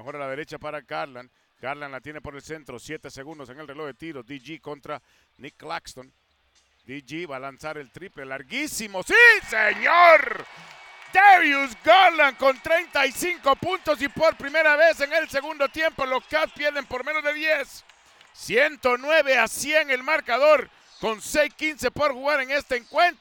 Mejor a la derecha para Garland. Garland la tiene por el centro. Siete segundos en el reloj de tiro. DG contra Nick Claxton. DG va a lanzar el triple larguísimo. ¡Sí, señor! Darius Garland con 35 puntos y por primera vez en el segundo tiempo los Cats pierden por menos de 10. 109 a 100 el marcador con 6-15 por jugar en este encuentro.